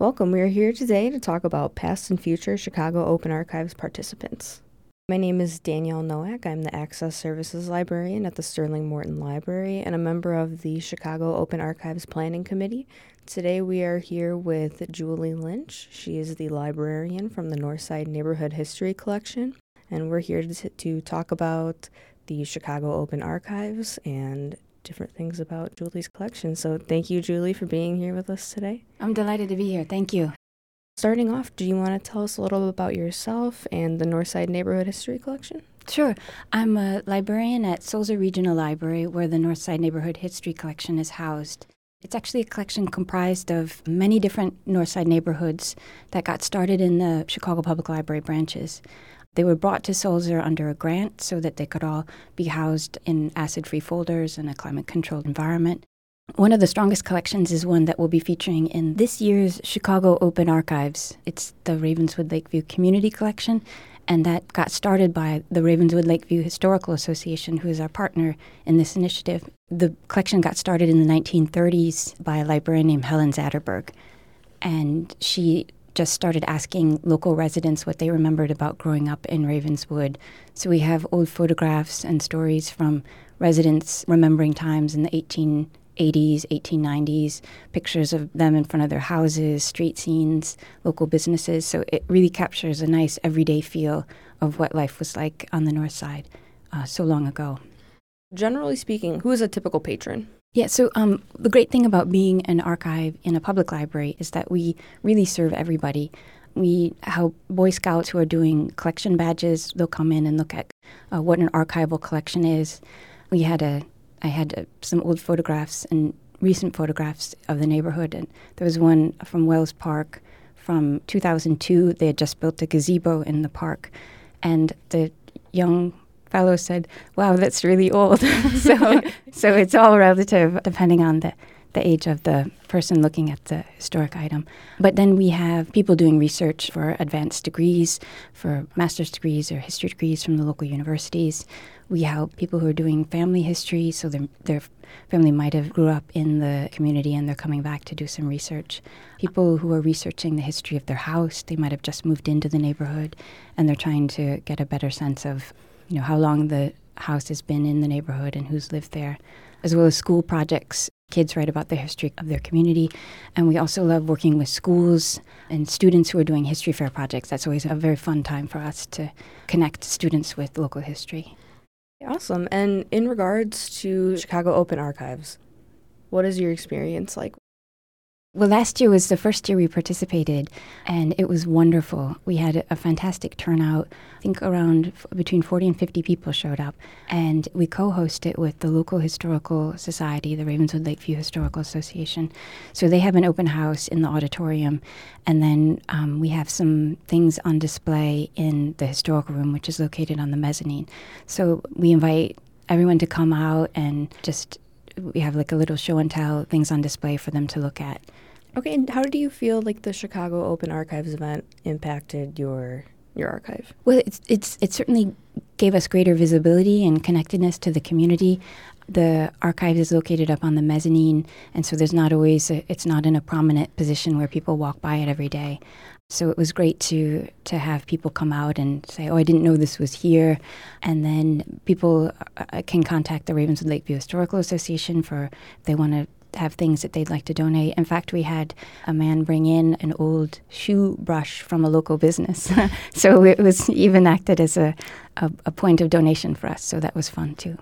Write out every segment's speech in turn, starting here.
Welcome. We are here today to talk about past and future Chicago Open Archives participants. My name is Danielle Nowak. I'm the Access Services Librarian at the Sterling Morton Library and a member of the Chicago Open Archives Planning Committee. Today we are here with Julie Lynch. She is the librarian from the Northside Neighborhood History Collection, and we're here to, to talk about the Chicago Open Archives and different things about Julie's collection. So thank you, Julie, for being here with us today. I'm delighted to be here. Thank you. Starting off, do you want to tell us a little about yourself and the Northside Neighborhood History Collection? Sure. I'm a librarian at Sulzer Regional Library, where the Northside Neighborhood History Collection is housed. It's actually a collection comprised of many different Northside neighborhoods that got started in the Chicago Public Library branches. They were brought to Sulzer under a grant so that they could all be housed in acid free folders in a climate controlled environment. One of the strongest collections is one that we'll be featuring in this year's Chicago Open Archives. It's the Ravenswood Lakeview Community Collection, and that got started by the Ravenswood Lakeview Historical Association, who is our partner in this initiative. The collection got started in the 1930s by a librarian named Helen Zatterberg, and she just started asking local residents what they remembered about growing up in Ravenswood. So we have old photographs and stories from residents remembering times in the 1880s, 1890s, pictures of them in front of their houses, street scenes, local businesses. So it really captures a nice everyday feel of what life was like on the north side uh, so long ago. Generally speaking, who is a typical patron? Yeah, so um, the great thing about being an archive in a public library is that we really serve everybody. We help Boy Scouts who are doing collection badges. They'll come in and look at uh, what an archival collection is. We had a, I had uh, some old photographs and recent photographs of the neighborhood, and there was one from Welles Park from 2002. They had just built a gazebo in the park, and the young fellow said, "Wow, that's really old." so, so it's all relative depending on the the age of the person looking at the historic item. But then we have people doing research for advanced degrees, for master's degrees or history degrees from the local universities. We help people who are doing family history, so their, their family might have grew up in the community and they're coming back to do some research. People who are researching the history of their house, they might have just moved into the neighborhood and they're trying to get a better sense of you know, how long the house has been in the neighborhood and who's lived there, as well as school projects. Kids write about the history of their community. And we also love working with schools and students who are doing history fair projects. That's always a very fun time for us to connect students with local history. Awesome. And in regards to Chicago Open Archives, what is your experience like well, last year was the first year we participated, and it was wonderful. We had a fantastic turnout. I think around f- between 40 and 50 people showed up, and we co hosted it with the local historical society, the Ravenswood Lakeview Historical Association. So they have an open house in the auditorium, and then um, we have some things on display in the historical room, which is located on the mezzanine. So we invite everyone to come out and just we have like a little show and tell things on display for them to look at. Okay, and how do you feel like the Chicago Open Archives event impacted your your archive? Well, it's it's it certainly gave us greater visibility and connectedness to the community. The archive is located up on the mezzanine, and so there's not always a, it's not in a prominent position where people walk by it every day. So it was great to to have people come out and say, "Oh, I didn't know this was here," and then people uh, can contact the Ravenswood Lakeview Historical Association for if they want to have things that they'd like to donate. In fact, we had a man bring in an old shoe brush from a local business, so it was even acted as a, a a point of donation for us. So that was fun too.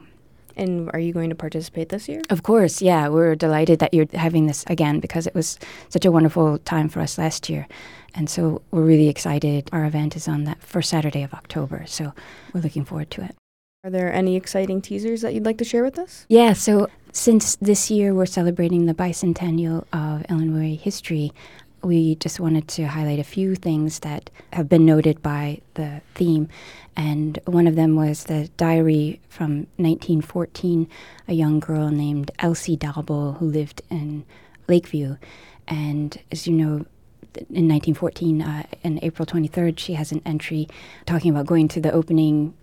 And are you going to participate this year? Of course, yeah. We're delighted that you're having this again because it was such a wonderful time for us last year. And so we're really excited. Our event is on that first Saturday of October, so we're looking forward to it. Are there any exciting teasers that you'd like to share with us? Yeah, so since this year we're celebrating the bicentennial of Illinois history, we just wanted to highlight a few things that have been noted by the theme. And one of them was the diary from 1914, a young girl named Elsie Dalbel who lived in Lakeview. And as you know, in 1914, uh, on April 23rd, she has an entry talking about going to the opening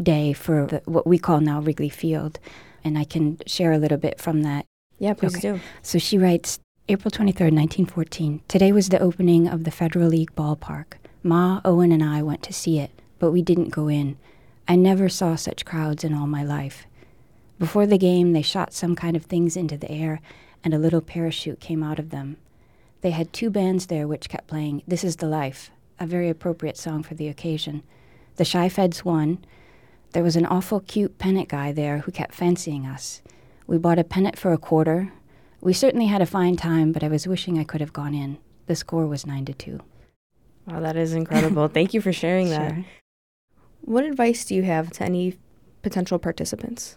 day for the, what we call now Wrigley Field. And I can share a little bit from that. Yeah, please okay. do. So she writes April 23, 1914. Today was the opening of the Federal League ballpark. Ma, Owen, and I went to see it, but we didn't go in. I never saw such crowds in all my life. Before the game, they shot some kind of things into the air, and a little parachute came out of them. They had two bands there which kept playing This Is the Life, a very appropriate song for the occasion. The Chi Feds won. There was an awful cute pennant guy there who kept fancying us. We bought a pennant for a quarter. We certainly had a fine time, but I was wishing I could have gone in. The score was 9 to 2. Wow, that is incredible. Thank you for sharing that. Sure. What advice do you have to any potential participants?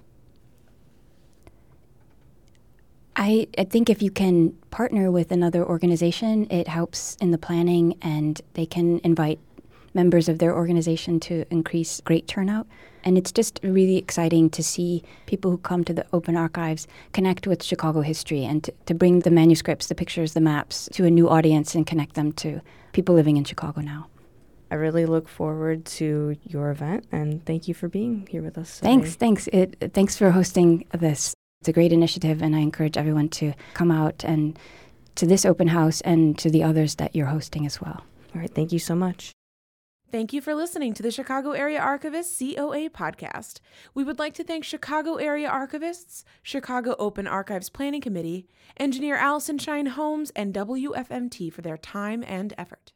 I, I think if you can partner with another organization, it helps in the planning and they can invite members of their organization to increase great turnout. And it's just really exciting to see people who come to the open archives connect with Chicago history and to, to bring the manuscripts, the pictures, the maps to a new audience and connect them to people living in Chicago now. I really look forward to your event and thank you for being here with us. today. Thanks, thanks. It, thanks for hosting this. It's a great initiative, and I encourage everyone to come out and to this open house and to the others that you're hosting as well. All right, thank you so much. Thank you for listening to the Chicago Area Archivists COA podcast. We would like to thank Chicago Area Archivists, Chicago Open Archives Planning Committee, engineer Allison Shine Holmes, and WFMT for their time and effort.